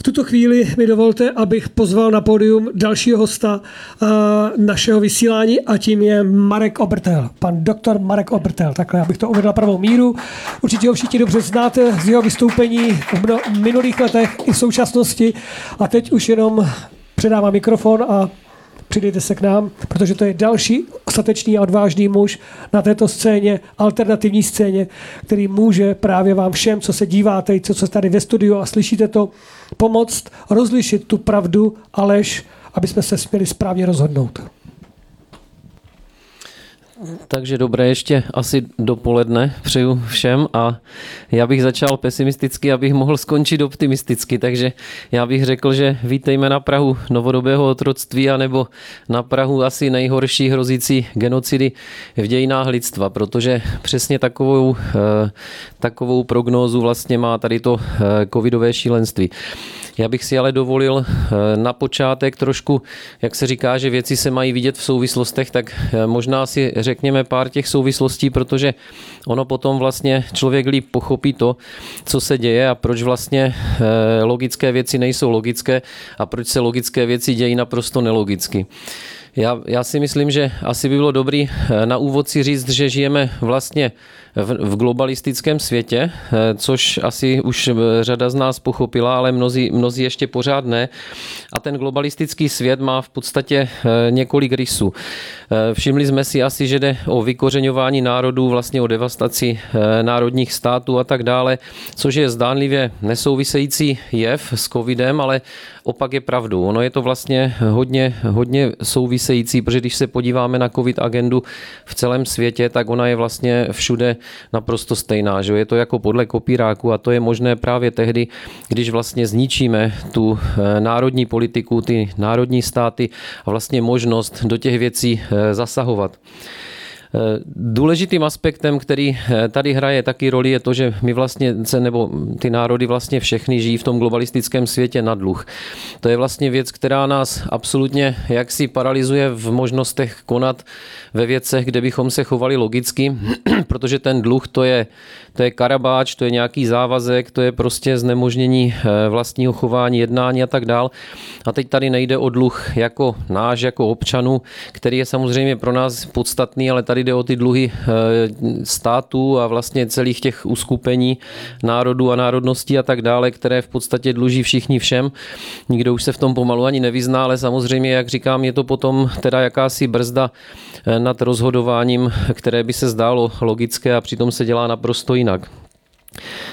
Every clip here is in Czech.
V tuto chvíli mi dovolte, abych pozval na pódium dalšího hosta našeho vysílání a tím je Marek Obrtel. Pan doktor Marek Obrtel. Takhle, abych to uvedl pravou míru. Určitě ho všichni dobře znáte z jeho vystoupení v minulých letech i v současnosti. A teď už jenom předávám mikrofon a přidejte se k nám, protože to je další statečný a odvážný muž na této scéně, alternativní scéně, který může právě vám všem, co se díváte, co se tady ve studiu a slyšíte to, pomoct rozlišit tu pravdu a lež, aby jsme se směli správně rozhodnout. Takže dobré ještě asi dopoledne přeju všem a já bych začal pesimisticky, abych mohl skončit optimisticky, takže já bych řekl, že vítejme na Prahu novodobého otroctví anebo na Prahu asi nejhorší hrozící genocidy v dějinách lidstva, protože přesně takovou, eh, takovou prognózu vlastně má tady to eh, covidové šílenství. Já bych si ale dovolil eh, na počátek trošku, jak se říká, že věci se mají vidět v souvislostech, tak eh, možná si řekněme pár těch souvislostí, protože ono potom vlastně člověk líp pochopí to, co se děje a proč vlastně eh, logické věci nejsou logické a proč se logické věci dějí naprosto nelogicky. Já, já si myslím, že asi by bylo dobrý na úvod si říct, že žijeme vlastně v, v globalistickém světě, eh, což asi už řada z nás pochopila, ale mnozí, mnozí ještě pořád ne. A ten globalistický svět má v podstatě eh, několik rysů. Eh, všimli jsme si asi, že jde o vykořeňování národů, vlastně o devastaci národních států a tak dále, což je zdánlivě nesouvisející jev s covidem, ale opak je pravdou. Ono je to vlastně hodně, hodně související, protože když se podíváme na covid agendu v celém světě, tak ona je vlastně všude naprosto stejná. Že? Je to jako podle kopíráku a to je možné právě tehdy, když vlastně zničíme tu eh, národní politiku, ty národní státy a vlastně možnost do těch věcí eh, zasahovat. Eh, důležitým aspektem, který eh, tady hraje taky roli, je to, že my vlastně, nebo ty národy vlastně všechny žijí v tom globalistickém světě na dluh. To je vlastně věc, která nás absolutně jaksi paralizuje v možnostech konat ve věcech, kde bychom se chovali logicky, protože ten dluh to je, to je karabáč, to je nějaký závazek, to je prostě znemožnění eh, vlastního chování, jednání a tak dál. A teď tady nejde o dluh jako náš, jako občanů, který je samozřejmě pro nás podstatný, ale tady tady jde o ty dluhy eh, států a vlastně celých těch uskupení národů a národností a tak dále, které v podstatě dluží všichni všem. Nikdo už se v tom pomalu ani nevyzná, ale samozřejmě, jak říkám, je to potom teda jakási brzda eh, nad rozhodováním, které by se zdálo logické a přitom se dělá naprosto jinak.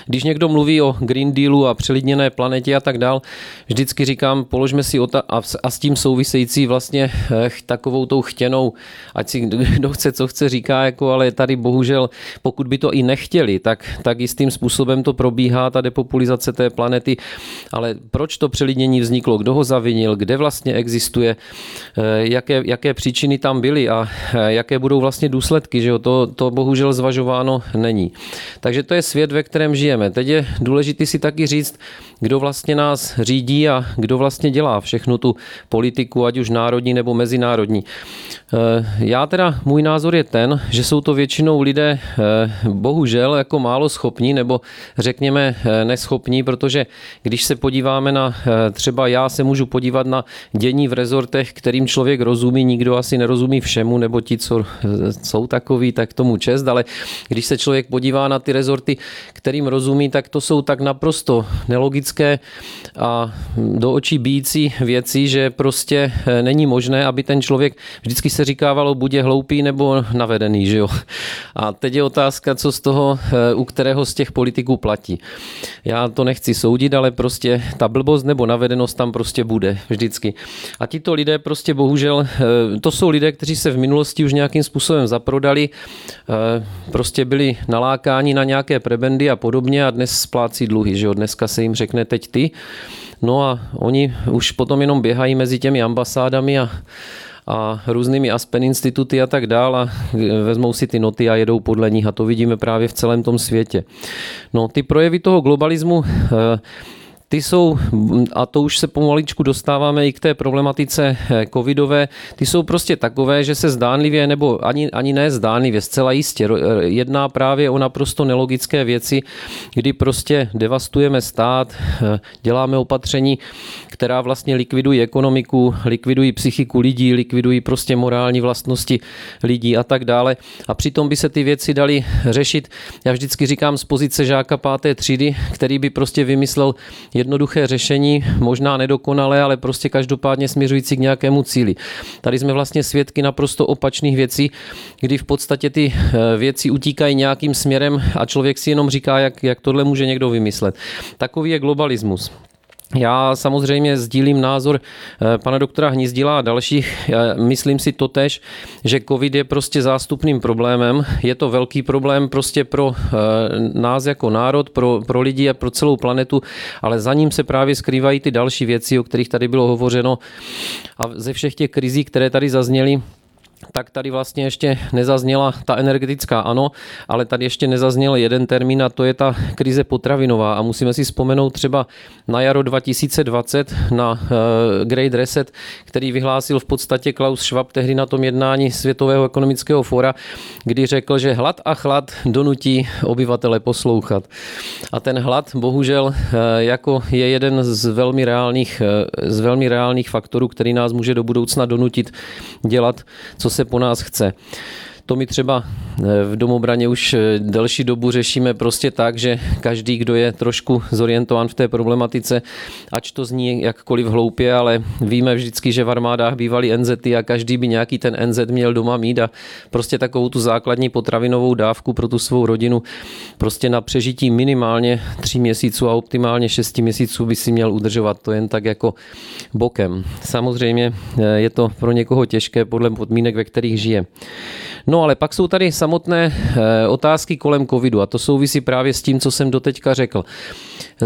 Když někdo mluví o Green Dealu a přelidněné planetě a tak dál, vždycky říkám, položme si ota- a, a s tím související vlastně eh, takovou tou chtěnou, ať si kdo chce, co chce, říká, jako, ale tady bohužel, pokud by to i nechtěli, tak, tak jistým způsobem to probíhá, ta depopulizace té planety, ale proč to přelidnění vzniklo, kdo ho zavinil, kde vlastně existuje, eh, jaké, jaké příčiny tam byly a eh, jaké budou vlastně důsledky, že jo? To, to bohužel zvažováno není. Takže to je svět, ve kterém žijeme. Teď je důležité si taky říct, kdo vlastně nás řídí a kdo vlastně dělá všechnu tu politiku, ať už národní nebo mezinárodní. Eh, já teda, můj názor je ten, že jsou to většinou lidé eh, bohužel jako málo schopní nebo řekněme eh, neschopní, protože když se podíváme na, třeba já se můžu podívat na dění v rezortech, kterým člověk rozumí, nikdo asi nerozumí všemu, nebo ti, co jsou takový, tak tomu čest, ale když se člověk podívá na ty rezorty, kterým rozumí, tak to jsou tak naprosto nelogické a do očí bíjící věci, že prostě není možné, aby ten člověk vždycky se říkávalo, buď je hloupý nebo navedený, že jo. A teď je otázka, co z toho, eh, u kterého z těch politiků platí. Já to nechci soudit, ale prostě ta blbost nebo navedenost tam prostě bude vždycky. A tito lidé prostě bohužel, eh, to jsou lidé, kteří se v minulosti už nějakým způsobem zaprodali, eh, prostě byli nalákáni na nějaké prebendy a podobně a dnes splácí dluhy, že jo. Dneska se jim řekne teď ty, No a oni už potom jenom běhají mezi těmi ambasádami a a různými Aspen instituty a tak dál a vezmou si ty noty a jedou podle nich a to vidíme právě v celém tom světě. No, ty projevy toho globalismu eh, ty jsou, a to už se pomaličku dostáváme i k té problematice eh, covidové, ty jsou prostě takové, že se zdánlivě, nebo ani, ani ne zdánlivě, zcela jistě, jedná právě o naprosto nelogické věci, kdy prostě devastujeme stát, eh, děláme opatření, která vlastně likvidují ekonomiku, likvidují psychiku lidí, likvidují prostě morální vlastnosti lidí a tak dále. A přitom by se ty věci daly řešit, já vždycky říkám z pozice žáka páté třídy, který by prostě vymyslel jednoduché řešení, možná nedokonalé, ale prostě každopádně směřující k nějakému cíli. Tady jsme vlastně svědky naprosto opačných věcí, kdy v podstatě ty eh, věci utíkají nějakým směrem a člověk si jenom říká, jak, jak tohle může někdo vymyslet. Takový je globalismus. Já samozřejmě sdílím názor eh, pana doktora Hnízdila a dalších. Myslím si totež, že COVID je prostě zástupným problémem. Je to velký problém prostě pro eh, nás jako národ, pro, pro lidi a pro celou planetu, ale za ním se právě skrývají ty další věci, o kterých tady bylo hovořeno. A ze všech těch krizí, které tady zazněly, tak tady vlastně ještě nezazněla ta energetická, ano, ale tady ještě nezazněl jeden termín a to je ta krize potravinová a musíme si vzpomenout třeba na jaro 2020 na uh, Great Reset, který vyhlásil v podstatě Klaus Schwab tehdy na tom jednání Světového ekonomického fóra, kdy řekl, že hlad a chlad donutí obyvatele poslouchat. A ten hlad bohužel uh, jako je jeden z velmi reálných, uh, z velmi reálných faktorů, který nás může do budoucna donutit dělat, co se po nás chce. To my třeba eh, v domobraně už eh, delší dobu řešíme prostě tak, že každý, kdo je trošku zorientován v té problematice, ač to zní jakkoliv hloupě, ale víme vždycky, že v armádách bývaly NZty a každý by nějaký ten NZ měl doma mít a prostě takovou tu základní potravinovou dávku pro tu svou rodinu prostě na přežití minimálně tři měsíců a optimálně šesti měsíců by si měl udržovat to jen tak jako bokem. Samozřejmě eh, je to pro někoho těžké podle podmínek, ve kterých žije. No ale pak jsou tady samotné eh, otázky kolem covidu a to souvisí právě s tím, co jsem doteďka řekl.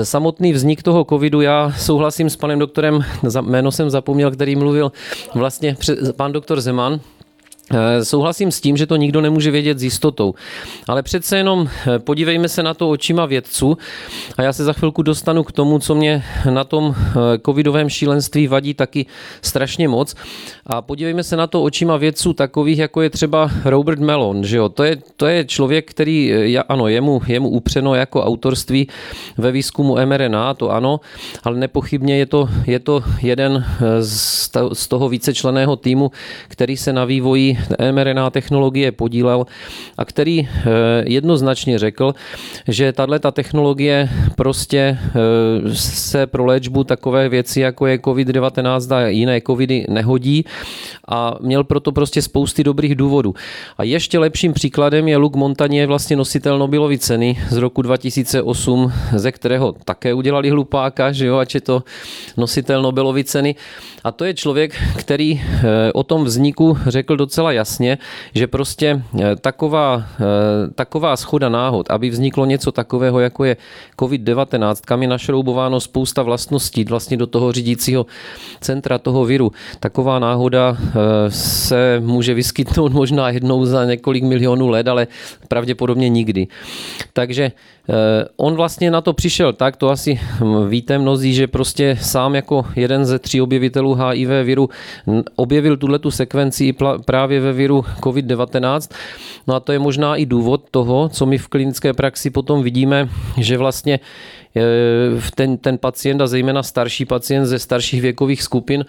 Samotný vznik toho covidu, já souhlasím s panem doktorem, jméno jsem zapomněl, který mluvil vlastně pan doktor Zeman, souhlasím s tím, že to nikdo nemůže vědět s jistotou, ale přece jenom eh, podívejme se na to očima vědců. A já se za chvilku dostanu k tomu, co mě na tom eh, covidovém šílenství vadí taky strašně moc. A podívejme se na to očima vědců takových, jako je třeba Robert Mellon, že jo? To, je, to je člověk, který, ano, jemu, jemu upřeno jako autorství ve výzkumu mRNA, to ano, ale nepochybně je to, je to jeden z toho vícečleného týmu, který se na vývoji mRNA technologie podílel a který eh, jednoznačně řekl, že tato technologie prostě eh, se pro léčbu takové věci, jako je COVID-19 a jiné covidy nehodí a měl proto prostě spousty dobrých důvodů. A ještě lepším příkladem je Luc Montagnier, vlastně nositel Nobelovy ceny z roku 2008, ze kterého také udělali hlupáka, že jo, ač je to nositel Nobelovy ceny. A to je člověk, který eh, o tom vzniku řekl docela jasně, že prostě eh, taková, eh, taková schoda náhod, aby vzniklo něco takového, jako je COVID-19, kam je našroubováno spousta vlastností vlastně do toho řídícího centra toho viru, taková náhoda se může vyskytnout možná jednou za několik milionů let, ale pravděpodobně nikdy. Takže Eh, on vlastně na to přišel tak, to asi víte mnozí, že prostě sám jako jeden ze tří objevitelů HIV viru objevil tuhle tu sekvenci právě ve viru COVID-19. No a to je možná i důvod toho, co my v klinické praxi potom vidíme, že vlastně ten, ten pacient a zejména starší pacient ze starších věkových skupin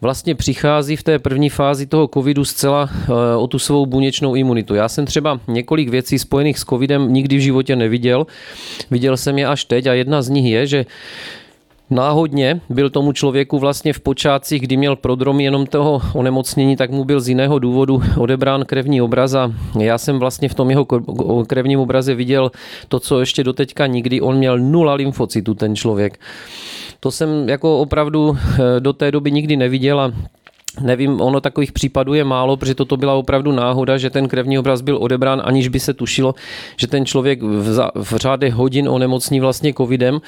vlastně přichází v té první fázi toho covidu zcela eh, o tu svou buněčnou imunitu. Já jsem třeba několik věcí spojených s covidem nikdy v životě neviděl. Viděl jsem je až teď a jedna z nich je, že Náhodně byl tomu člověku vlastně v počátcích, kdy měl prodrom jenom toho onemocnění, tak mu byl z jiného důvodu odebrán krevní obraz a já jsem vlastně v tom jeho krevním obraze viděl to, co ještě doteďka nikdy, on měl nula lymfocytu ten člověk. To jsem jako opravdu eh, do té doby nikdy neviděl a Nevím, ono takových případů je málo, protože toto byla opravdu náhoda, že ten krevní obraz byl odebrán, aniž by se tušilo, že ten člověk v, za, v řádech hodin onemocní vlastně covidem,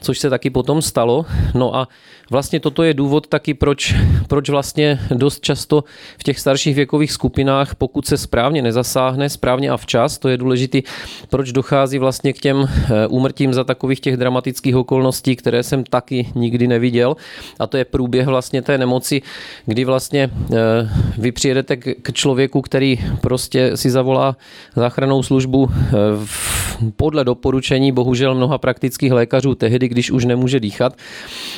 což se taky potom stalo. No a vlastně toto je důvod taky, proč, proč vlastně dost často v těch starších věkových skupinách, pokud se správně nezasáhne, správně a včas, to je důležitý, proč dochází vlastně k těm eh, úmrtím za takových těch dramatických okolností, které jsem taky nikdy neviděl. A to je průběh vlastně té nemoci, kdy vlastně eh, vy přijedete k člověku, který prostě si zavolá záchranou službu eh, podle doporučení bohužel mnoha praktických lékařů tehdy, když už nemůže dýchat.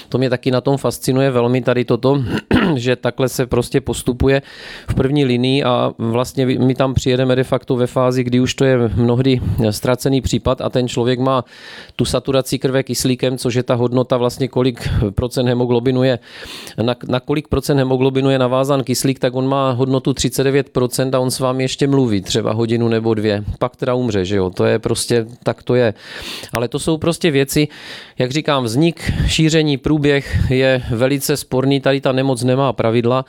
To mě taky na tom fascinuje velmi tady toto, že takhle se prostě postupuje v první linii a vlastně my tam přijedeme de facto ve fázi, kdy už to je mnohdy ztracený případ a ten člověk má tu saturaci krve kyslíkem, což je ta hodnota vlastně kolik procent hemoglobinu je, na, na kolik procent hemoglobinu je navázán kyslík, tak on má hodnotu 39% a on s vámi ještě mluví třeba hodinu nebo dvě. Pak teda umře, že jo, to je prostě, tak to je. Ale to jsou prostě věci, jak říkám, vznik, šíření, průběh je velice sporný, tady ta nemoc nemá pravidla.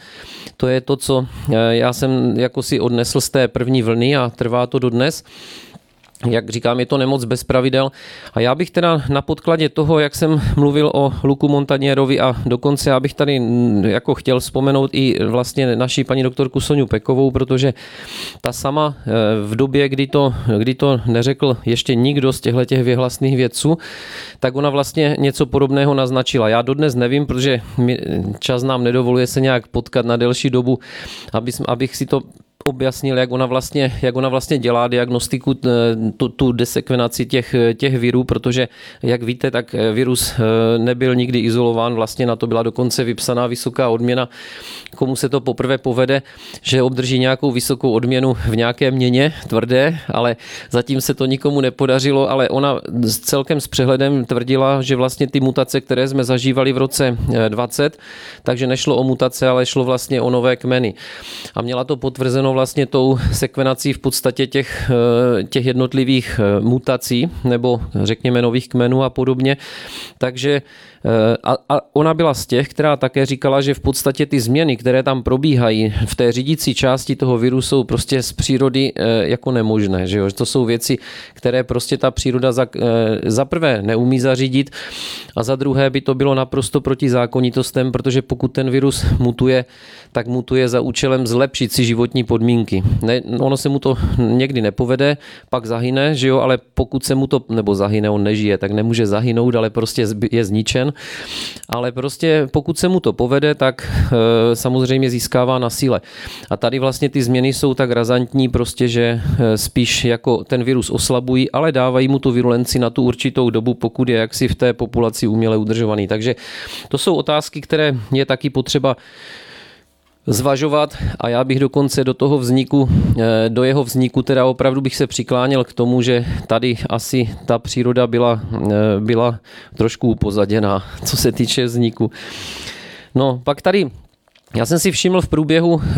To je to, co eh, já jsem jako si odnesl z té první vlny a trvá to dodnes jak říkám, je to nemoc bez pravidel. A já bych teda na podkladě toho, jak jsem mluvil o Luku Montanierovi a dokonce já bych tady jako chtěl vzpomenout i vlastně naší paní doktorku Soniu Pekovou, protože ta sama eh, v době, kdy to, kdy to neřekl ještě nikdo z těchto těch vyhlasných vědců, tak ona vlastně něco podobného naznačila. Já dodnes nevím, protože čas nám nedovoluje se nějak potkat na delší dobu, abych si to objasnil, jak ona vlastně, jak ona vlastně dělá diagnostiku, eh, tu, tu desekvenaci těch, těch virů, protože, jak víte, tak eh, virus eh, nebyl nikdy izolován, vlastně na to byla dokonce vypsaná vysoká odměna. Komu se to poprvé povede, že obdrží nějakou vysokou odměnu v nějaké měně tvrdé, ale zatím se to nikomu nepodařilo, ale ona celkem s přehledem tvrdila, že vlastně ty mutace, které jsme zažívali v roce 20, takže nešlo o mutace, ale šlo vlastně o nové kmeny. A měla to potvrzeno vlastně tou sekvenací v podstatě těch, eh, těch jednotlivých eh, mutací nebo řekněme nových kmenů a podobně. Takže Eh, a, a ona byla z těch, která také říkala, že v podstatě ty změny, které tam probíhají v té řídící části toho viru, jsou prostě z přírody eh, jako nemožné. Že jo? To jsou věci, které prostě ta příroda za, eh, za prvé neumí zařídit a za druhé by to bylo naprosto proti zákonitostem, protože pokud ten virus mutuje, tak mutuje za účelem zlepšit si životní podmínky. Ne, ono se mu to někdy nepovede, pak zahyne, že jo, ale pokud se mu to, nebo zahyne, on nežije, tak nemůže zahynout, ale prostě je zničen ale prostě pokud se mu to povede, tak eh, samozřejmě získává na síle. A tady vlastně ty změny jsou tak razantní, prostě, že eh, spíš jako ten virus oslabují, ale dávají mu tu virulenci na tu určitou dobu, pokud je jaksi v té populaci uměle udržovaný. Takže to jsou otázky, které je taky potřeba zvažovat a já bych dokonce do toho vzniku, eh, do jeho vzniku teda opravdu bych se přikláněl k tomu, že tady asi ta příroda byla, eh, byla trošku upozaděná, co se týče vzniku. No, pak tady já jsem si všiml v průběhu, eh,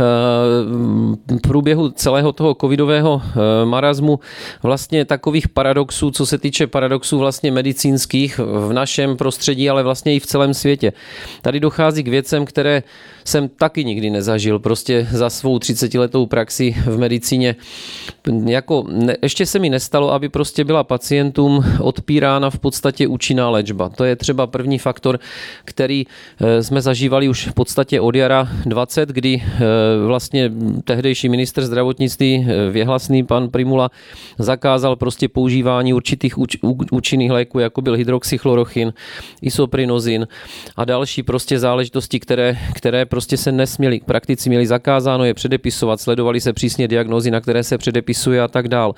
v průběhu celého toho covidového marazmu vlastně takových paradoxů, co se týče paradoxů vlastně medicínských v našem prostředí, ale vlastně i v celém světě. Tady dochází k věcem, které jsem taky nikdy nezažil. Prostě za svou 30 letou praxi v medicíně. Jako, ne, ještě se mi nestalo, aby prostě byla pacientům odpírána v podstatě účinná léčba. To je třeba první faktor, který eh, jsme zažívali už v podstatě od jara 20, kdy eh, vlastně tehdejší minister zdravotnictví eh, věhlasný pan Primula zakázal prostě používání určitých úč, účinných léků, jako byl hydroxychlorochin, isoprinozin a další prostě záležitosti, které, které prostě se nesměli, praktici měli zakázáno je předepisovat, sledovali se přísně diagnózy, na které se předepisuje a tak dál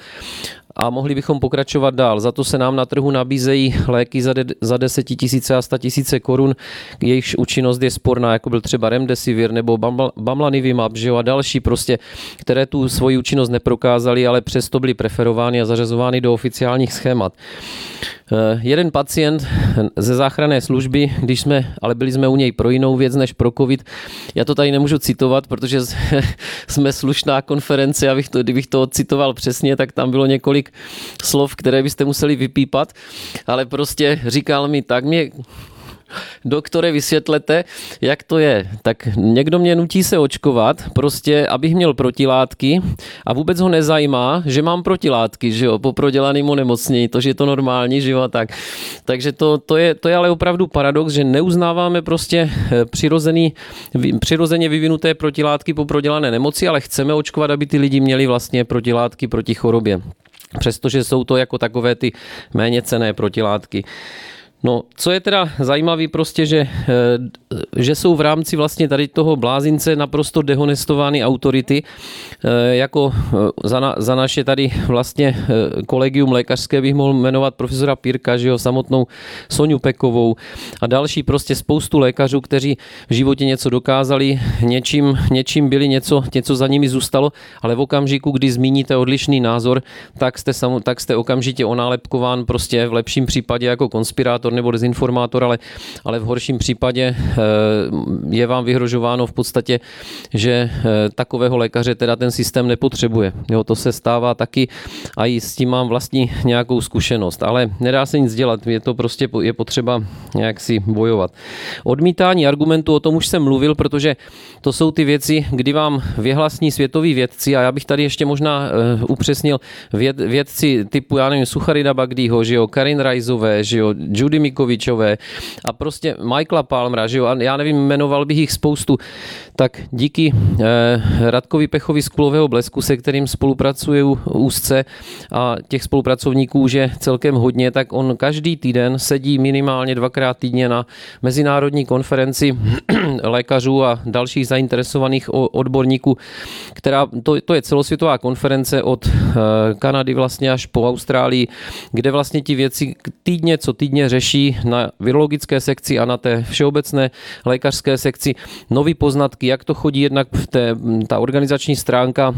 a mohli bychom pokračovat dál. Za to se nám na trhu nabízejí léky za, de, za 10 tisíce a 100 tisíce korun, jejichž účinnost je sporná, jako byl třeba Remdesivir nebo Bamlanivimab že jo, a další prostě, které tu svoji účinnost neprokázali, ale přesto byly preferovány a zařazovány do oficiálních schémat. Eh, jeden pacient ze záchranné služby, když jsme, ale byli jsme u něj pro jinou věc než pro covid, já to tady nemůžu citovat, protože jsme slušná konference, abych to, kdybych to citoval přesně, tak tam bylo několik slov, které byste museli vypípat, ale prostě říkal mi, tak mě doktore, vysvětlete, jak to je. Tak někdo mě nutí se očkovat, prostě, abych měl protilátky a vůbec ho nezajímá, že mám protilátky, že jo, po prodělaném onemocnění, to, že je to normální, že jo, tak. Takže to, to, je, to je ale opravdu paradox, že neuznáváme prostě eh, přirozený, přirozeně vyvinuté protilátky po prodělané nemoci, ale chceme očkovat, aby ty lidi měli vlastně protilátky proti chorobě. Přestože jsou to jako takové ty méně cené protilátky. No, co je teda zajímavé prostě, že, eh, že jsou v rámci vlastně tady toho blázince naprosto dehonestovány autority, eh, jako eh, za, na, za naše tady vlastně kolegium lékařské bych mohl jmenovat profesora Pírka, že jo, samotnou Soniu Pekovou a další prostě spoustu lékařů, kteří v životě něco dokázali, něčím, něčím byli, něco, něco za nimi zůstalo, ale v okamžiku, kdy zmíníte odlišný názor, tak jste, tak jste okamžitě onálepkován prostě v lepším případě jako konspirátor dezinformátor nebo dezinformátor, ale, ale v horším případě eh, je vám vyhrožováno v podstatě, že eh, takového lékaře teda ten systém nepotřebuje. Jo, to se stává taky a i s tím mám vlastní nějakou zkušenost, ale nedá se nic dělat, je to prostě je potřeba nějak si bojovat. Odmítání argumentu, o tom už jsem mluvil, protože to jsou ty věci, kdy vám vyhlasní světoví vědci, a já bych tady ještě možná uh, upřesnil věd, vědci typu, já nevím, Sucharida Bagdího, že jo, Karin Rajzové, že jo, Judy Mikovičové. A prostě Michaela Palmera, že jo, a já nevím, jmenoval bych jich spoustu, tak díky eh, Radkovi Pechovi z Kulového blesku, se kterým spolupracuju úzce a těch spolupracovníků že celkem hodně, tak on každý týden sedí minimálně dvakrát týdně na mezinárodní konferenci lékařů a dalších zainteresovaných odborníků, která, to, to je celosvětová konference od eh, Kanady vlastně až po Austrálii, kde vlastně ti věci týdně co týdně řeší na virologické sekci a na té všeobecné lékařské sekci. Nový poznatky, jak to chodí jednak v té, ta organizační stránka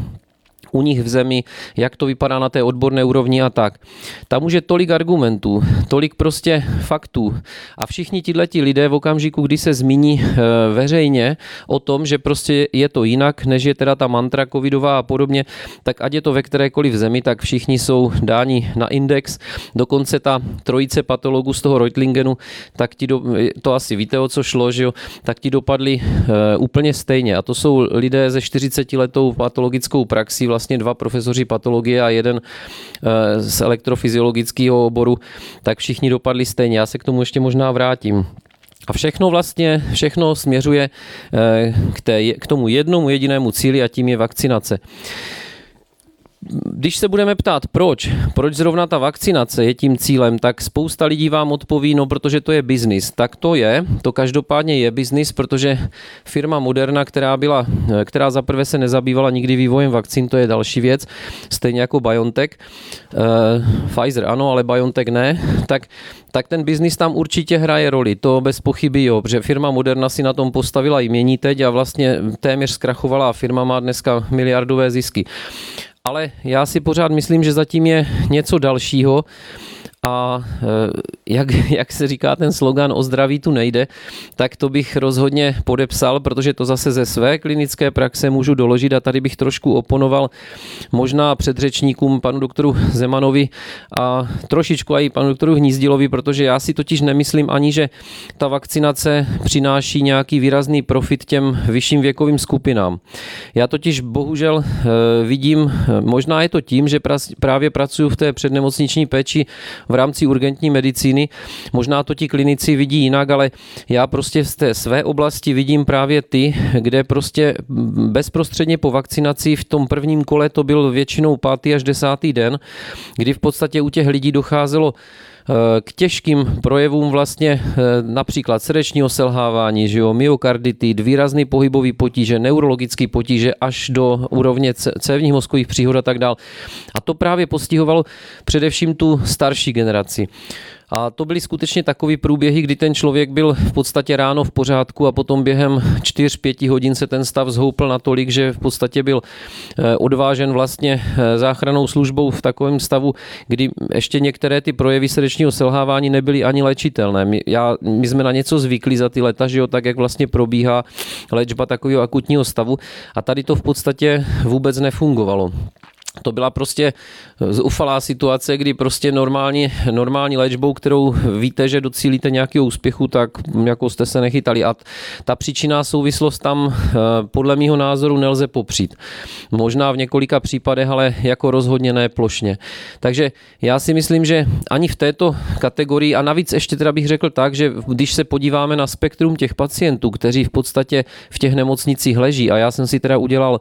u nich v zemi, jak to vypadá na té odborné úrovni a tak. Tam už je tolik argumentů, tolik prostě faktů a všichni tihleti lidé v okamžiku, kdy se zmíní eh, veřejně o tom, že prostě je to jinak, než je teda ta mantra covidová a podobně, tak ať je to ve kterékoliv zemi, tak všichni jsou dáni na index. Dokonce ta trojice patologů z toho Reutlingenu, tak ti do, to asi víte, o co šlo, že jo, tak ti dopadli uh, úplně stejně. A to jsou lidé ze 40 letou patologickou praxí, vlastně vlastně dva profesoři patologie a jeden eh, z elektrofyziologického oboru, tak všichni dopadli stejně. Já se k tomu ještě možná vrátím. A všechno vlastně, všechno směřuje eh, k, té, k tomu jednomu jedinému cíli a tím je vakcinace když se budeme ptát, proč, proč zrovna ta vakcinace je tím cílem, tak spousta lidí vám odpoví, no protože to je biznis. Tak to je, to každopádně je biznis, protože firma Moderna, která byla, která zaprvé se nezabývala nikdy vývojem vakcín, to je další věc, stejně jako BioNTech, uh, Pfizer ano, ale BioNTech ne, tak tak ten biznis tam určitě hraje roli, to bez pochyby jo, protože firma Moderna si na tom postavila jmění teď a vlastně téměř zkrachovala a firma má dneska miliardové zisky. Ale já si pořád myslím, že zatím je něco dalšího a eh, jak, jak se říká ten slogan o zdraví tu nejde, tak to bych rozhodně podepsal, protože to zase ze své klinické praxe můžu doložit a tady bych trošku oponoval možná předřečníkům panu doktoru Zemanovi a trošičku i panu doktoru Hnízdilovi, protože já si totiž nemyslím ani, že ta vakcinace přináší nějaký výrazný profit těm vyšším věkovým skupinám. Já totiž bohužel eh, vidím, možná je to tím, že právě pracuji v té přednemocniční péči v rámci urgentní medicíny. Možná to ti klinici vidí jinak, ale já prostě z té své oblasti vidím právě ty, kde prostě bezprostředně po vakcinaci v tom prvním kole to byl většinou pátý až desátý den, kdy v podstatě u těch lidí docházelo k těžkým projevům vlastně eh, například srdečního selhávání, že jo, myokardity, výrazný pohybový potíže, neurologický potíže až do úrovně cévních mozkových příhod a tak dál. A to právě postihovalo především tu starší generaci. A to byly skutečně takové průběhy, kdy ten člověk byl v podstatě ráno v pořádku a potom během 4-5 hodin se ten stav zhoupl natolik, že v podstatě byl eh, odvážen vlastně eh, záchranou službou v takovém stavu, kdy ještě některé ty projevy srdečního selhávání nebyly ani léčitelné. My, já, my jsme na něco zvykli za ty leta, že jo, tak jak vlastně probíhá léčba takového akutního stavu a tady to v podstatě vůbec nefungovalo. To byla prostě zoufalá situace, kdy prostě normální, normální léčbou, kterou víte, že docílíte nějakého úspěchu, tak jako jste se nechytali. A ta příčina souvislost tam eh, podle mého názoru nelze popřít. Možná v několika případech, ale jako rozhodně ne plošně. Takže já si myslím, že ani v této kategorii, a navíc ještě teda bych řekl tak, že když se podíváme na spektrum těch pacientů, kteří v podstatě v těch nemocnicích leží, a já jsem si teda udělal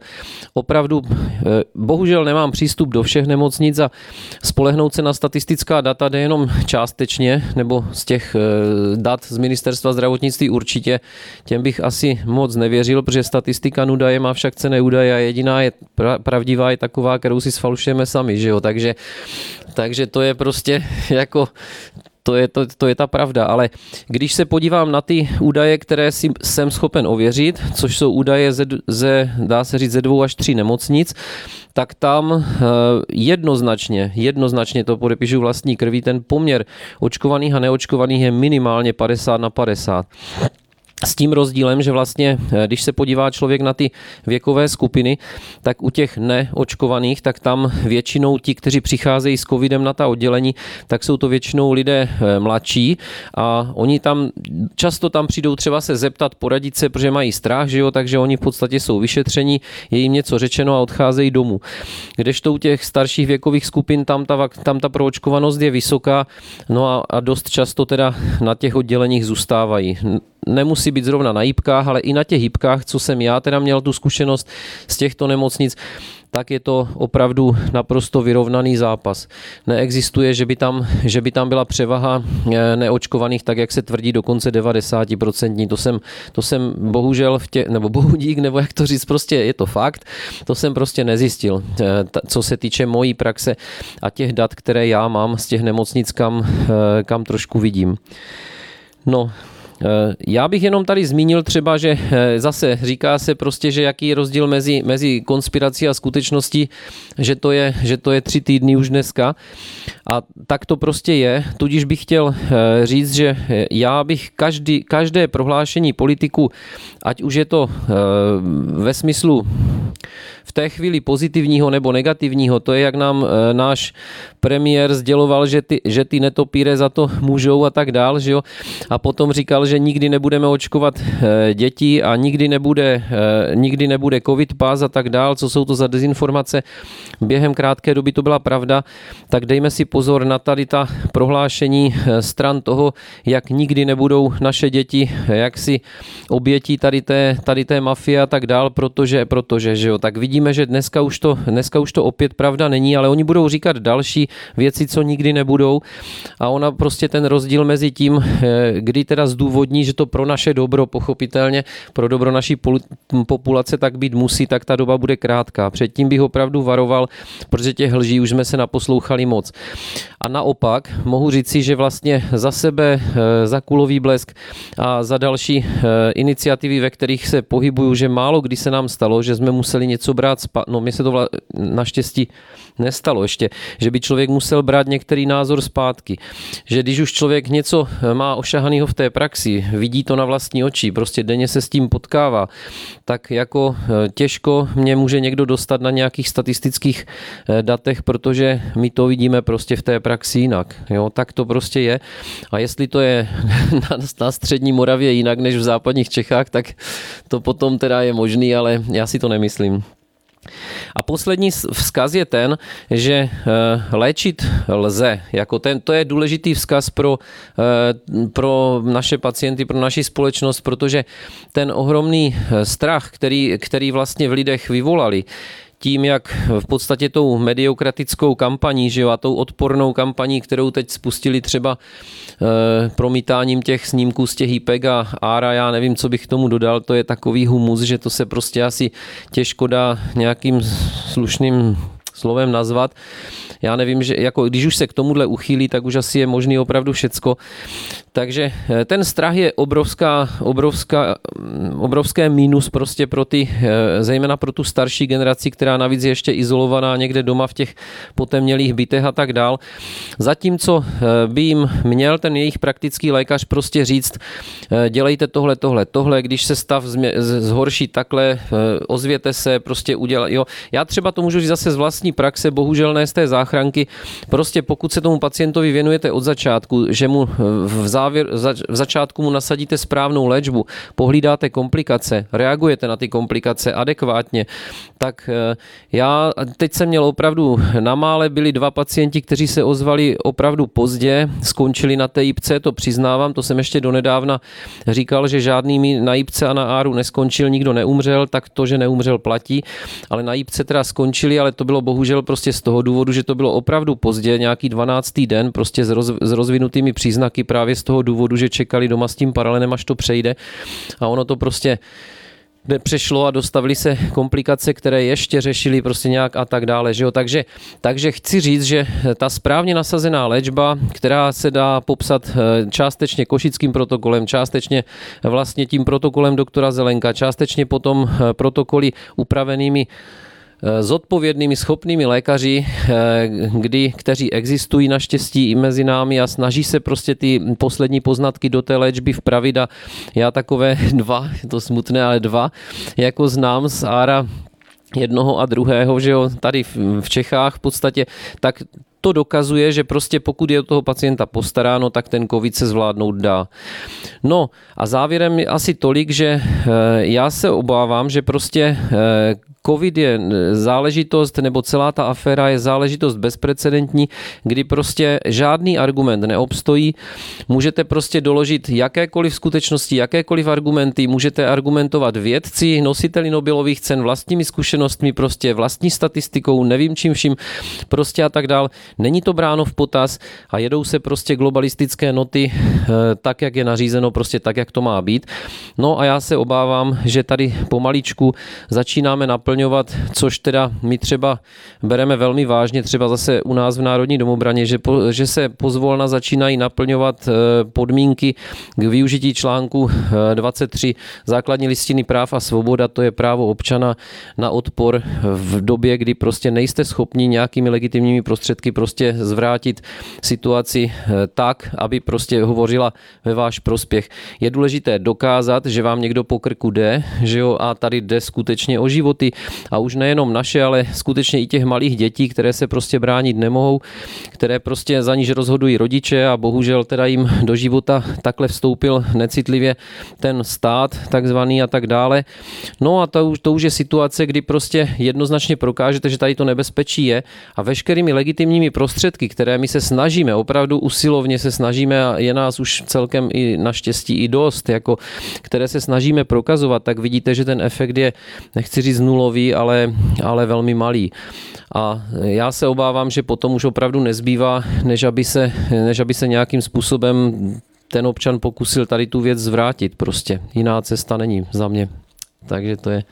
opravdu, eh, bohužel nemám přístup do všech nemocnic a spolehnout se na statistická data jde jenom částečně, nebo z těch eh, dat z ministerstva zdravotnictví určitě, těm bych asi moc nevěřil, protože statistika nudaje má však cené údaje a jediná je pravdivá je taková, kterou si sfalšujeme sami, že jo? Takže, takže to je prostě jako to je, to, to je ta pravda, ale když se podívám na ty údaje, které si jsem schopen ověřit, což jsou údaje ze, ze dá se říct, ze dvou až tří nemocnic, tak tam eh, jednoznačně, jednoznačně to podepíšu vlastní krví, ten poměr očkovaných a neočkovaných je minimálně 50 na 50. S tím rozdílem, že vlastně, eh, když se podívá člověk na ty věkové skupiny, tak u těch neočkovaných, tak tam většinou ti, kteří přicházejí s covidem na ta oddělení, tak jsou to většinou lidé eh, mladší a oni tam často tam přijdou třeba se zeptat, poradit se, protože mají strach, že jo, takže oni v podstatě jsou vyšetření, je jim něco řečeno a odcházejí domů. Kdežto u těch starších věkových skupin tam ta, tam ta proočkovanost je vysoká, no a, a dost často teda na těch odděleních zůstávají nemusí být zrovna na jípkách, ale i na těch jípkách, co jsem já teda měl tu zkušenost z těchto nemocnic, tak je to opravdu naprosto vyrovnaný zápas. Neexistuje, že by tam, že by tam byla převaha eh, neočkovaných, tak jak se tvrdí dokonce 90%. To jsem, to jsem bohužel, v tě, nebo bohudík, nebo jak to říct, prostě je to fakt, to jsem prostě nezjistil, eh, co se týče mojí praxe a těch dat, které já mám z těch nemocnic, kam, eh, kam trošku vidím. No, já bych jenom tady zmínil třeba, že eh, zase říká se prostě, že jaký je rozdíl mezi, mezi konspirací a skutečností, že to, je, že to je tři týdny už dneska. A tak to prostě je. Tudíž bych chtěl eh, říct, že já bych každý, každé prohlášení politiku, ať už je to ve smyslu v té chvíli pozitivního nebo negativního, to je jak nám e, náš premiér sděloval, že ty, že ty netopíre za to můžou a tak dál, že jo? A potom říkal, že nikdy nebudeme očkovat e, děti a nikdy nebude, e, nikdy nebude covid pás a tak dál, co jsou to za dezinformace. Během krátké doby to byla pravda, tak dejme si pozor na tady ta prohlášení stran toho, jak nikdy nebudou naše děti, jak si obětí tady té, tady té mafie a tak dál, protože, protože, že jo, tak vidíme, vidíme, že dneska už, to, dneska už to opět pravda není, ale oni budou říkat další věci, co nikdy nebudou. A ona prostě ten rozdíl mezi tím, eh, kdy teda zdůvodní, že to pro naše dobro, pochopitelně, pro dobro naší populace tak být musí, tak ta doba bude krátká. Předtím bych opravdu varoval, protože těch lží už jsme se naposlouchali moc. A naopak mohu říci, že vlastně za sebe, eh, za kulový blesk a za další eh, iniciativy, ve kterých se pohybuju, že málo kdy se nám stalo, že jsme museli něco brát spa- no mně se to vla- naštěstí nestalo ještě, že by člověk musel brát některý názor zpátky. Že když už člověk něco má ošahanýho v té praxi, vidí to na vlastní oči, prostě denně se s tím potkává, tak jako e, těžko mě může někdo dostat na nějakých statistických e, datech, protože my to vidíme prostě v té praxi jinak. Jo, tak to prostě je. A jestli to je na, na střední Moravě jinak než v západních Čechách, tak to potom teda je možný, ale já si to nemyslím. A poslední vzkaz je ten, že eh, léčit lze. Jako ten, to je důležitý vzkaz pro, eh, pro naše pacienty, pro naši společnost, protože ten ohromný eh, strach, který, který vlastně v lidech vyvolali, tím, jak v podstatě tou mediokratickou kampaní, že jo, a tou odpornou kampaní, kterou teď spustili třeba e, promítáním těch snímků z těch IPEG a ARA, já nevím, co bych k tomu dodal, to je takový humus, že to se prostě asi těžko dá nějakým slušným slovem nazvat. Já nevím, že jako když už se k tomuhle uchýlí, tak už asi je možný opravdu všecko. Takže eh, ten strach je obrovská, obrovská, mm, obrovské mínus prostě pro ty, eh, zejména pro tu starší generaci, která navíc je ještě izolovaná někde doma v těch potemnělých bytech a tak dál. Zatímco eh, by jim měl ten jejich praktický lékař prostě říct, dělejte tohle, tohle, tohle, když se stav zhorší takhle, ozvěte se, prostě udělat. Jo. Já třeba to můžu říct zase z vlastní praxe, bohužel ne z té záchranky. Prostě pokud se tomu pacientovi věnujete od začátku, že mu v, závěr, v začátku mu nasadíte správnou léčbu, pohlídáte komplikace, reagujete na ty komplikace adekvátně, tak eh, já teď jsem měl opravdu na mále byli dva pacienti, kteří se ozvali opravdu pozdě, skončili na té IPC, to přiznávám, to jsem ještě donedávna říkal, že žádnými na IPC a na ARu neskončil, nikdo neumřel, tak to, že neumřel, platí. Ale na IPC teda skončili, ale to bylo bohužel prostě z toho důvodu, že to bylo opravdu pozdě, nějaký 12. den, prostě s, roz, s rozvinutými příznaky právě z toho důvodu, že čekali doma s tím paralenem, až to přejde. A ono to prostě nepřešlo a dostavili se komplikace, které ještě řešili prostě nějak a tak dále. Že jo? Takže, takže chci říct, že ta správně nasazená léčba, která se dá popsat eh, částečně košickým protokolem, částečně vlastně tím protokolem doktora Zelenka, částečně potom eh, protokoly upravenými zodpovědnými, schopnými lékaři, eh, kdy, kteří existují naštěstí i mezi námi a snaží se prostě ty poslední poznatky do té léčby vpravit a já takové dva, je to smutné, ale dva, jako znám z Ára jednoho a druhého, že jo, tady v Čechách v podstatě, tak to dokazuje, že prostě pokud je toho pacienta postaráno, tak ten covid se zvládnout dá. No a závěrem asi tolik, že eh, já se obávám, že prostě COVID je záležitost, nebo celá ta aféra je záležitost bezprecedentní, kdy prostě žádný argument neobstojí. Můžete prostě doložit jakékoliv skutečnosti, jakékoliv argumenty, můžete argumentovat vědci, nositeli Nobelových cen, vlastními zkušenostmi, prostě vlastní statistikou, nevím čím vším, prostě a tak dál. Není to bráno v potaz a jedou se prostě globalistické noty eh, tak, jak je nařízeno, prostě tak, jak to má být. No a já se obávám, že tady pomaličku začínáme naplňovat naplňovat, což teda my třeba bereme velmi vážně, třeba zase u nás v Národní domobraně, že, po, že se pozvolna začínají naplňovat eh, podmínky k využití článku 23 eh, základní listiny práv a svoboda, to je právo občana na odpor v době, kdy prostě nejste schopni nějakými legitimními prostředky prostě zvrátit situaci eh, tak, aby prostě hovořila ve váš prospěch. Je důležité dokázat, že vám někdo po krku jde, že jo, a tady jde skutečně o životy a už nejenom naše, ale skutečně i těch malých dětí, které se prostě bránit nemohou, které prostě za níž rozhodují rodiče a bohužel teda jim do života takhle vstoupil necitlivě ten stát takzvaný a tak dále. No a to, to už je situace, kdy prostě jednoznačně prokážete, že tady to nebezpečí je a veškerými legitimními prostředky, které my se snažíme, opravdu usilovně se snažíme a je nás už celkem i naštěstí i dost, jako které se snažíme prokazovat, tak vidíte, že ten efekt je, nechci říct nulový, nulový, ale, ale velmi malý. A já se obávám, že potom už opravdu nezbývá, než aby se, než aby se nějakým způsobem ten občan pokusil tady tu věc zvrátit. Prostě jiná cesta není za mě. Takže to je.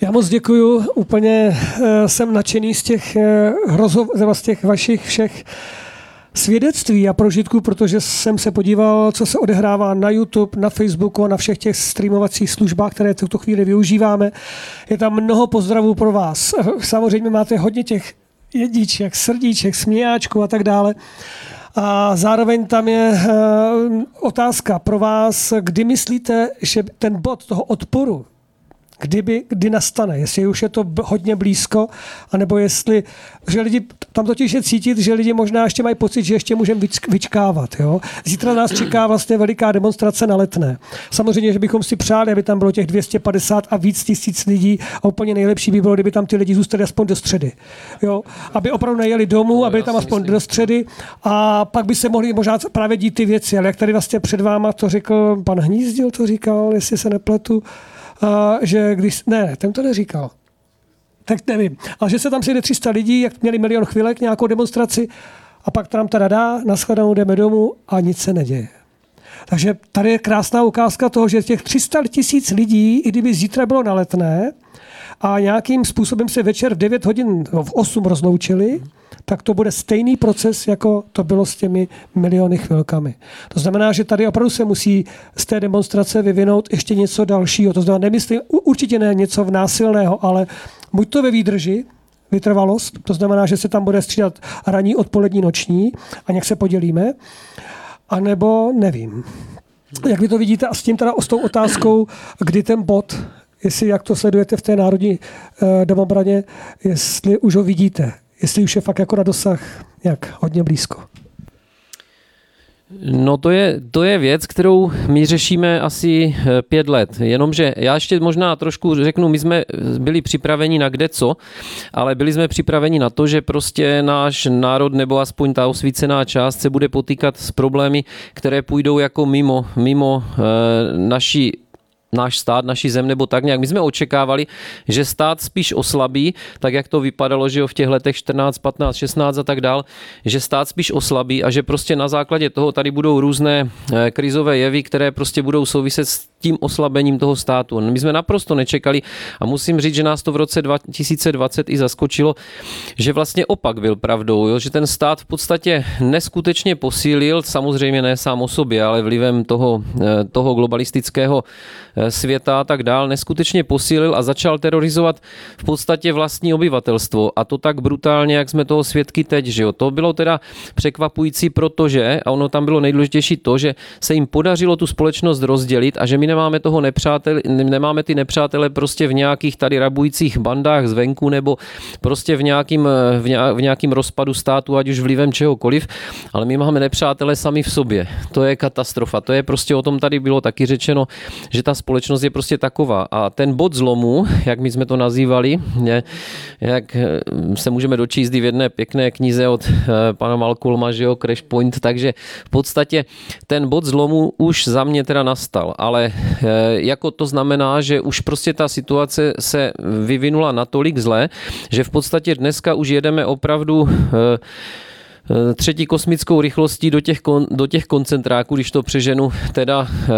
Já moc děkuju, úplně eh, jsem nadšený z těch eh, hrozov, z těch vašich všech svědectví a prožitků, protože jsem se podíval, co se odehrává na YouTube, na Facebooku a na všech těch streamovacích službách, které v tuto chvíli využíváme. Je tam mnoho pozdravů pro vás. Samozřejmě máte hodně těch jedíček, srdíček, smějáčků a tak dále. A zároveň tam je eh, otázka pro vás, kdy myslíte, že ten bod toho odporu, kdyby, kdy nastane, jestli už je to hodně blízko, anebo jestli, že lidi, tam totiž je cítit, že lidi možná ještě mají pocit, že ještě můžeme vyčkávat. Jo? Zítra nás čeká vlastně veliká demonstrace na letné. Samozřejmě, že bychom si přáli, aby tam bylo těch 250 a víc tisíc lidí a úplně nejlepší by bylo, kdyby tam ty lidi zůstali aspoň do středy. Jo? Aby opravdu nejeli domů, no, aby tam aspoň do středy a pak by se mohly možná právě dít ty věci. Ale jak tady vlastně před váma to řekl pan Hnízdil, to říkal, jestli se nepletu, že když, ne, ten to neříkal, tak nevím, ale že se tam sejde 300 lidí, jak měli milion chvilek, nějakou demonstraci a pak tam teda dá, nashledanou jdeme domů a nic se neděje. Takže tady je krásná ukázka toho, že těch 300 tisíc lidí, i kdyby zítra bylo na letné a nějakým způsobem se večer v 9 hodin, v 8 rozloučili, tak to bude stejný proces, jako to bylo s těmi miliony chvilkami. To znamená, že tady opravdu se musí z té demonstrace vyvinout ještě něco dalšího. To znamená, nemyslím určitě ne něco v násilného, ale buď to ve výdrži, vytrvalost, to znamená, že se tam bude střídat ranní, odpolední, noční a nějak se podělíme, anebo nevím. Jak vy to vidíte a s tím teda s tou otázkou, kdy ten bod, jestli jak to sledujete v té národní uh, domobraně, jestli už ho vidíte, jestli už je fakt jako na dosah jak hodně blízko. No to je, to je věc, kterou my řešíme asi eh, pět let. Jenomže já ještě možná trošku řeknu, my jsme byli připraveni na kde co, ale byli jsme připraveni na to, že prostě náš národ nebo aspoň ta osvícená část se bude potýkat s problémy, které půjdou jako mimo, mimo naší náš stát, naší zem nebo tak nějak. My jsme očekávali, že stát spíš oslabí, tak jak to vypadalo, že jo, v těch letech 14, 15, 16 a tak dál, že stát spíš oslabí a že prostě na základě toho tady budou různé eh, krizové jevy, které prostě budou souviset s tím oslabením toho státu. My jsme naprosto nečekali a musím říct, že nás to v roce 2020 i zaskočilo, že vlastně opak byl pravdou, jo? že ten stát v podstatě neskutečně posílil, samozřejmě ne sám o sobě, ale vlivem toho, eh, toho globalistického eh, světa a tak dál, neskutečně posílil a začal terorizovat v podstatě vlastní obyvatelstvo a to tak brutálně, jak jsme toho svědky teď. Že jo? To bylo teda překvapující, protože, a ono tam bylo nejdůležitější to, že se jim podařilo tu společnost rozdělit a že my nemáme toho nepřátel, nemáme ty nepřátele prostě v nějakých tady rabujících bandách zvenku nebo prostě v nějakým, v nějakým rozpadu státu, ať už vlivem čehokoliv, ale my máme nepřátele sami v sobě. To je katastrofa. To je prostě o tom tady bylo taky řečeno, že ta společnost je prostě taková. A ten bod zlomu, jak my jsme to nazývali, je, jak se můžeme dočíst v jedné pěkné knize od eh, pana Malcolma, že jo, Crash Point, takže v podstatě ten bod zlomu už za mě teda nastal, ale Eh, jako to znamená, že už prostě ta situace se vyvinula natolik zle, že v podstatě dneska už jedeme opravdu eh, Eh, třetí kosmickou rychlostí do těch, kon, do těch koncentráků, když to přeženu teda eh,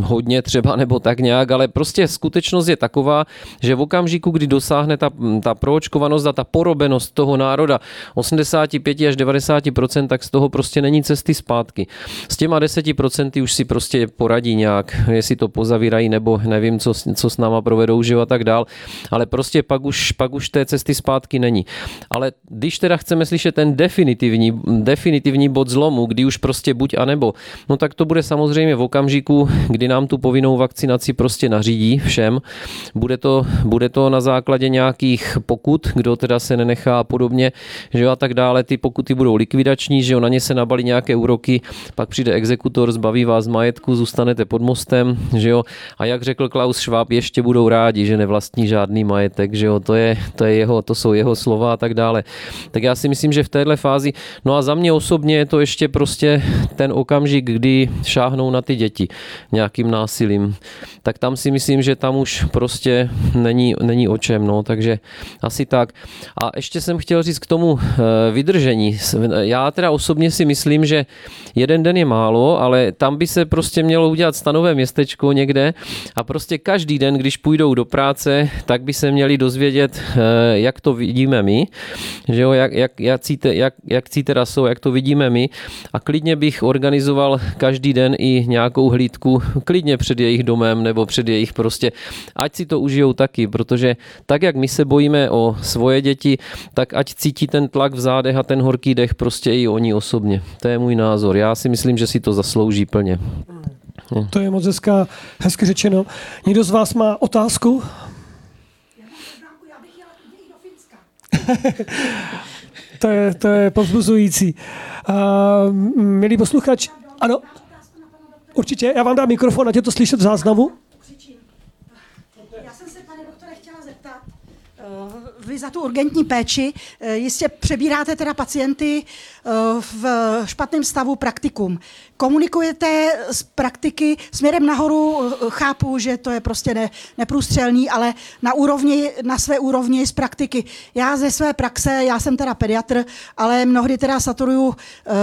hodně třeba nebo tak nějak, ale prostě skutečnost je taková, že v okamžiku, kdy dosáhne ta, ta proočkovanost a ta porobenost toho národa 85 až 90% tak z toho prostě není cesty zpátky. S těma 10% už si prostě poradí nějak, jestli to pozavírají nebo nevím, co, co s náma provedou, že a tak dál, ale prostě pak už, pak už té cesty zpátky není. Ale když teda chceme slyšet ten definitivní, definitivní bod zlomu, kdy už prostě buď a nebo, no tak to bude samozřejmě v okamžiku, kdy nám tu povinnou vakcinaci prostě nařídí všem. Bude to, bude to na základě nějakých pokut, kdo teda se nenechá a podobně, že jo, a tak dále. Ty pokuty budou likvidační, že jo, na ně se nabalí nějaké úroky, pak přijde exekutor, zbaví vás majetku, zůstanete pod mostem, že jo. A jak řekl Klaus Schwab, ještě budou rádi, že nevlastní žádný majetek, že jo, to, je, to, je jeho, to jsou jeho slova a tak dále. Tak já si myslím, že v téhle fázi. No a za mě osobně je to ještě prostě ten okamžik, kdy šáhnou na ty děti nějakým násilím. Tak tam si myslím, že tam už prostě není, není o čem, no, takže asi tak. A ještě jsem chtěl říct k tomu eh, vydržení. Já teda osobně si myslím, že jeden den je málo, ale tam by se prostě mělo udělat stanové městečko někde a prostě každý den, když půjdou do práce, tak by se měli dozvědět, eh, jak to vidíme my, že jo, jak, jak, jak cíte, jak, jak cíte rasou, jak to vidíme my a klidně bych organizoval každý den i nějakou hlídku, klidně před jejich domem nebo před jejich prostě, ať si to užijou taky, protože tak, jak my se bojíme o svoje děti, tak ať cítí ten tlak v zádech a ten horký dech prostě i oni osobně. To je můj názor. Já si myslím, že si to zaslouží plně. No. To je moc hezká, hezky řečeno. Někdo z vás má otázku? Já bych jela do Finska. to je, to je povzbuzující. Uh, milí posluchač, ano, určitě, já vám dám mikrofon, ať je to slyšet v záznamu. Já jsem se, pane doktore, chtěla zeptat, uh, vy za tu urgentní péči uh, jistě přebíráte teda pacienty uh, v špatném stavu praktikum komunikujete z praktiky směrem nahoru, chápu, že to je prostě ne, neprůstřelný, ale na, úrovni, na své úrovni z praktiky. Já ze své praxe, já jsem teda pediatr, ale mnohdy teda saturuju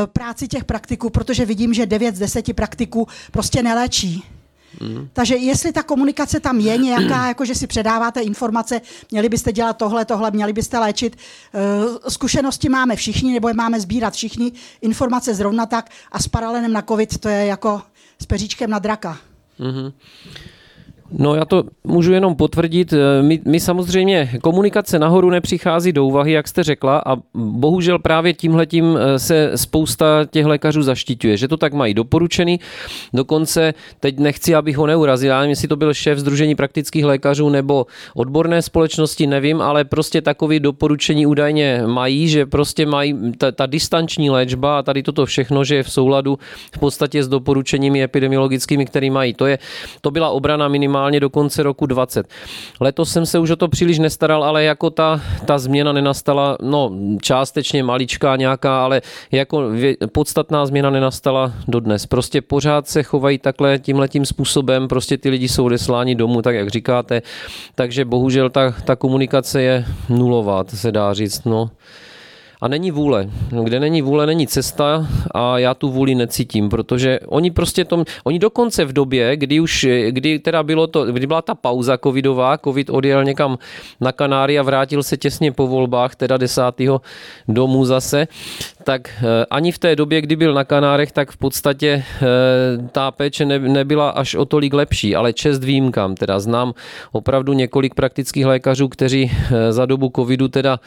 práci těch praktiků, protože vidím, že 9 z 10 praktiků prostě neléčí. Mm. Takže jestli ta komunikace tam je nějaká, jako že si předáváte informace, měli byste dělat tohle, tohle, měli byste léčit. Eh, zkušenosti máme všichni, nebo je máme sbírat všichni, informace zrovna tak a s paralenem na covid to je jako s peříčkem na draka. Mm-hmm. No já to můžu jenom potvrdit. My, my samozřejmě, komunikace nahoru nepřichází do úvahy, jak jste řekla, a bohužel právě tímhletím eh, se spousta těch lékařů zaštiťuje, že to tak mají doporučený. Dokonce teď nechci, abych ho neurazil, nevím, jestli to byl šéf Združení praktických lékařů nebo odborné společnosti, nevím, ale prostě takový doporučení údajně mají, že prostě mají ta, ta distanční léčba a tady toto všechno, že je v souladu v podstatě s doporučeními epidemiologickými, které mají. To, je, to byla obrana minimálně do konce roku 20. Letos jsem se už o to příliš nestaral, ale jako ta, ta změna nenastala, no částečně maličká nějaká, ale jako podstatná změna nenastala dodnes. Prostě pořád se chovají takhle tímhletím způsobem, prostě ty lidi jsou odesláni domů, tak jak říkáte, takže bohužel ta, ta komunikace je nulová, to se dá říct, no. A není vůle. Kde není vůle, není cesta a já tu vůli necítím, protože oni prostě to, oni dokonce v době, kdy už, kdy teda bylo to, kdy byla ta pauza covidová, covid odjel někam na Kanáry a vrátil se těsně po volbách, teda 10. domů zase, tak eh, ani v té době, kdy byl na Kanárech, tak v podstatě eh, ta péče nebyla až o tolik lepší, ale čest výjimkám. Teda znám opravdu několik praktických lékařů, kteří eh, za dobu covidu teda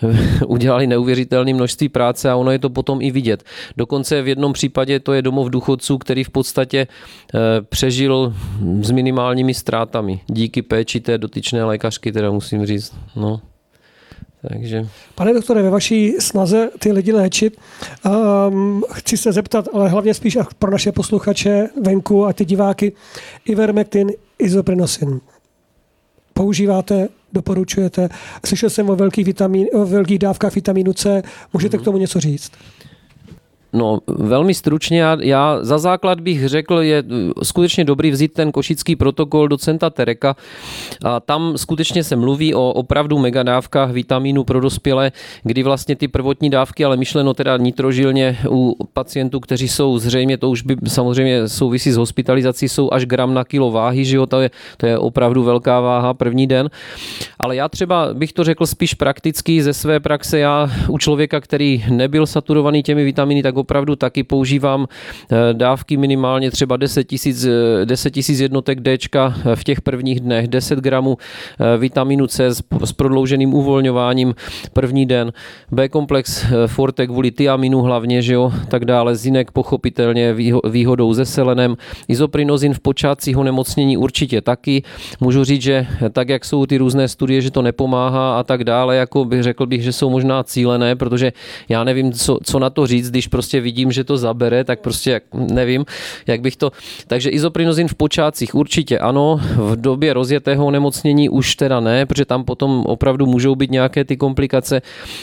udělali neuvěřitelné množství práce a ono je to potom i vidět. Dokonce v jednom případě to je domov důchodců, který v podstatě eh, přežil s minimálními ztrátami díky péči té dotyčné lékařky, teda musím říct. No. Takže... Pane doktore, ve vaší snaze ty lidi léčit, um, chci se zeptat, ale hlavně spíš pro naše posluchače venku a ty diváky, Ivermectin, isoprenosin. Používáte doporučujete. Slyšel jsem o velkých, vitamin, o velkých dávkách vitamínu C. Můžete k tomu něco říct? No, velmi stručně, já, já za základ bych řekl, je skutečně dobrý vzít ten košický protokol docenta Tereka a tam skutečně se mluví o opravdu megadávkách vitamínu pro dospělé, kdy vlastně ty prvotní dávky, ale myšleno teda nitrožilně u pacientů, kteří jsou zřejmě, to už by samozřejmě souvisí s hospitalizací, jsou až gram na kilo váhy, že jo, to je, to je opravdu velká váha první den. Ale já třeba bych to řekl spíš prakticky ze své praxe, já u člověka, který nebyl saturovaný těmi vitamíny, tak opravdu taky používám eh, dávky minimálně třeba 10 tisíc 10 000 jednotek D v těch prvních dnech, 10 gramů eh, vitaminu C s prodlouženým uvolňováním první den, B-komplex eh, Forte kvůli tiaminu hlavně, že jo, tak dále, zinek pochopitelně výhodou se selenem, izoprinozin v počátcích onemocnění určitě taky. Můžu říct, že tak, jak jsou ty různé studie, že to nepomáhá a tak dále, jako bych řekl bych, že jsou možná cílené, protože já nevím, co, co na to říct, když prostě vidím, že to zabere, tak prostě jak, nevím, jak bych to... Takže izoprinozin v počátcích určitě ano, v době rozjetého onemocnění už teda ne, protože tam potom opravdu můžou být nějaké ty komplikace.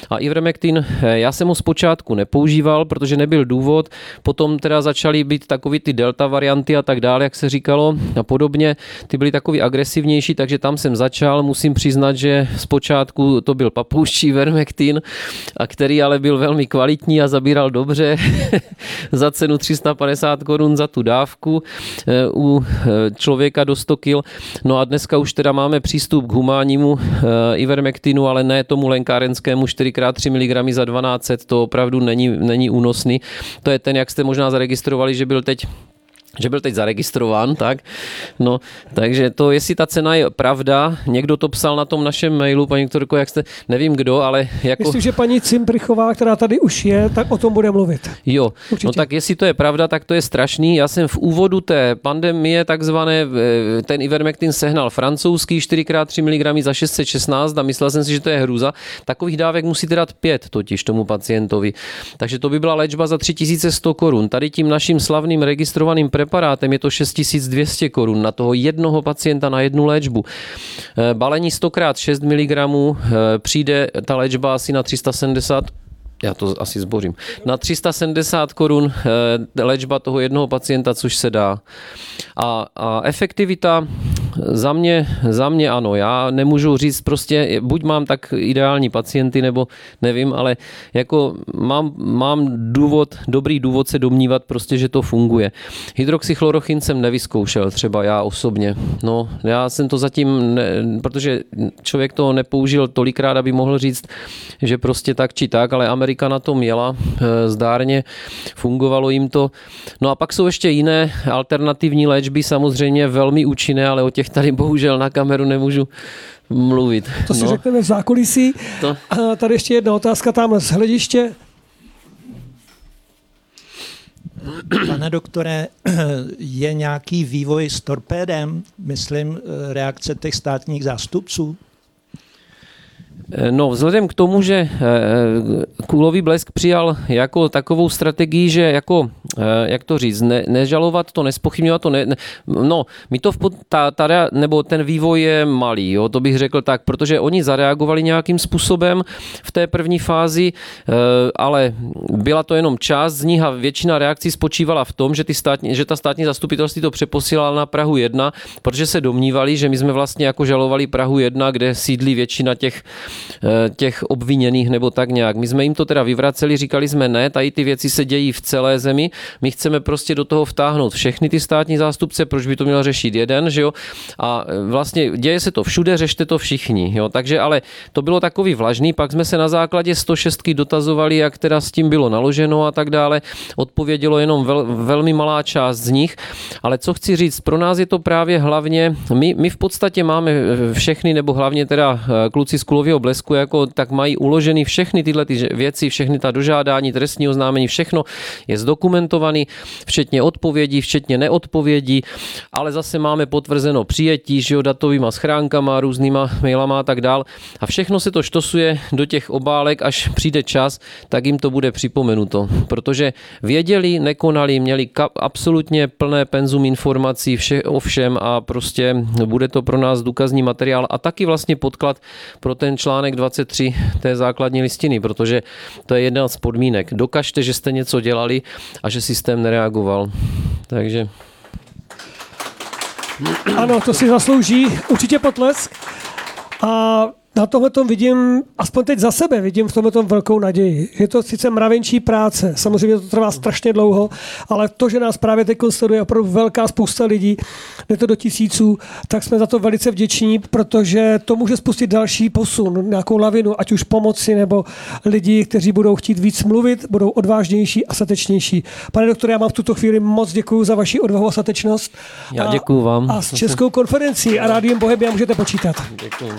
A ivermectin, eh, já jsem ho zpočátku nepoužíval, protože nebyl důvod, potom teda začaly být takový ty delta varianty a tak dále, jak se říkalo a podobně, ty byly takový agresivnější, takže tam jsem začal, musím přiznat, že zpočátku to byl papouščí ivermectin, a který ale byl velmi kvalitní a zabíral dobře, za cenu 350 korun za tu dávku eh, u eh, člověka do 100 kg. No a dneska už teda máme přístup k humánnímu eh, ivermektinu, ale ne tomu lékárenskému 4x3 mg za 1200, to opravdu není, není únosný. To je ten, jak jste možná zaregistrovali, že byl teď že byl teď zaregistrován, tak. No, takže to, jestli ta cena je pravda, někdo to psal na tom našem mailu, paní doktorko, jak jste, nevím kdo, ale jako... Myslím, že paní Cimprichová, která tady už je, tak o tom bude mluvit. Jo, Určitě. no tak jestli to je pravda, tak to je strašný. Já jsem v úvodu té pandemie takzvané, eh, ten Ivermectin sehnal francouzský 4x3 mg za 616 a myslel jsem si, že to je hruza. Takových dávek musíte dát pět totiž tomu pacientovi. Takže to by byla léčba za 3100 korun. Tady tím naším slavným registrovaným pre preparátem je to 6200 korun na toho jednoho pacienta na jednu léčbu. Eh, balení 100x6 mg přijde ta léčba asi na 370 já to asi zbořím, na 370 korun eh, léčba toho jednoho pacienta, což se dá. A, a efektivita za mě, za mě ano. Já nemůžu říct prostě, buď mám tak ideální pacienty, nebo nevím, ale jako mám, mám důvod, dobrý důvod se domnívat prostě, že to funguje. Hydroxychlorochin jsem nevyzkoušel třeba já osobně. No, já jsem to zatím, ne, protože člověk to nepoužil tolikrát, aby mohl říct, že prostě tak či tak, ale Amerika na tom jela eh, zdárně, fungovalo jim to. No a pak jsou ještě jiné alternativní léčby, samozřejmě velmi účinné, ale o těch těch tady bohužel na kameru nemůžu mluvit. To si no. řekneme v zákulisí. To... A tady ještě jedna otázka tam z hlediště. Pane doktore, je nějaký vývoj s torpédem, myslím, reakce těch státních zástupců? No, vzhledem k tomu, že eh, Kůlový blesk přijal jako takovou strategii, že jako, eh, jak to říct, ne, nežalovat to, nespochybňovat to, ne, ne, no, mi to v pod, ta, ta, nebo ten vývoj je malý, jo, to bych řekl tak, protože oni zareagovali nějakým způsobem v té první fázi, eh, ale byla to jenom část z nich a většina reakcí spočívala v tom, že, ty státní, že ta státní zastupitelství to přeposílala na Prahu 1, protože se domnívali, že my jsme vlastně jako žalovali Prahu 1, kde sídlí většina těch Eh, těch obviněných nebo tak nějak. My jsme jim to teda vyvraceli, říkali jsme ne, tady ty věci se dějí v celé zemi, my chceme prostě do toho vtáhnout všechny ty státní zástupce, proč by to měl řešit jeden, že jo? A eh, vlastně děje se to všude, řešte to všichni, jo? Takže ale to bylo takový vlažný, pak jsme se na základě 106 dotazovali, jak teda s tím bylo naloženo a tak dále. Odpovědělo jenom vel, velmi malá část z nich, ale co chci říct, pro nás je to právě hlavně, my, my v podstatě máme eh, všechny, nebo hlavně teda kluci z Kulového blesku, jako, tak mají uloženy všechny tyhle ty věci, všechny ta dožádání, trestní oznámení, všechno je zdokumentovaný, včetně odpovědí, včetně neodpovědí, ale zase máme potvrzeno přijetí, že jo, datovýma schránkama, různýma mailama a tak dál. A všechno se to štosuje do těch obálek, až přijde čas, tak jim to bude připomenuto. Protože věděli, nekonali, měli absolutně plné penzum informací vše, o všem a prostě bude to pro nás důkazní materiál a taky vlastně podklad pro ten článek 23 té základní listiny, protože to je jedna z podmínek. Dokažte, že jste něco dělali a že systém nereagoval. Takže... Ano, to si zaslouží určitě potlesk. A na tomhle tom vidím, aspoň teď za sebe, vidím v tomhle tom velkou naději. Je to sice mravenčí práce, samozřejmě to trvá strašně dlouho, ale to, že nás právě teď sleduje opravdu velká spousta lidí, je to do tisíců, tak jsme za to velice vděční, protože to může spustit další posun, nějakou lavinu, ať už pomoci nebo lidi, kteří budou chtít víc mluvit, budou odvážnější a statečnější. Pane doktor, já vám v tuto chvíli moc děkuji za vaši odvahu a statečnost. Já děkuji vám. A s Českou konferencí a Rádiem Bohemia můžete počítat. Děkuji.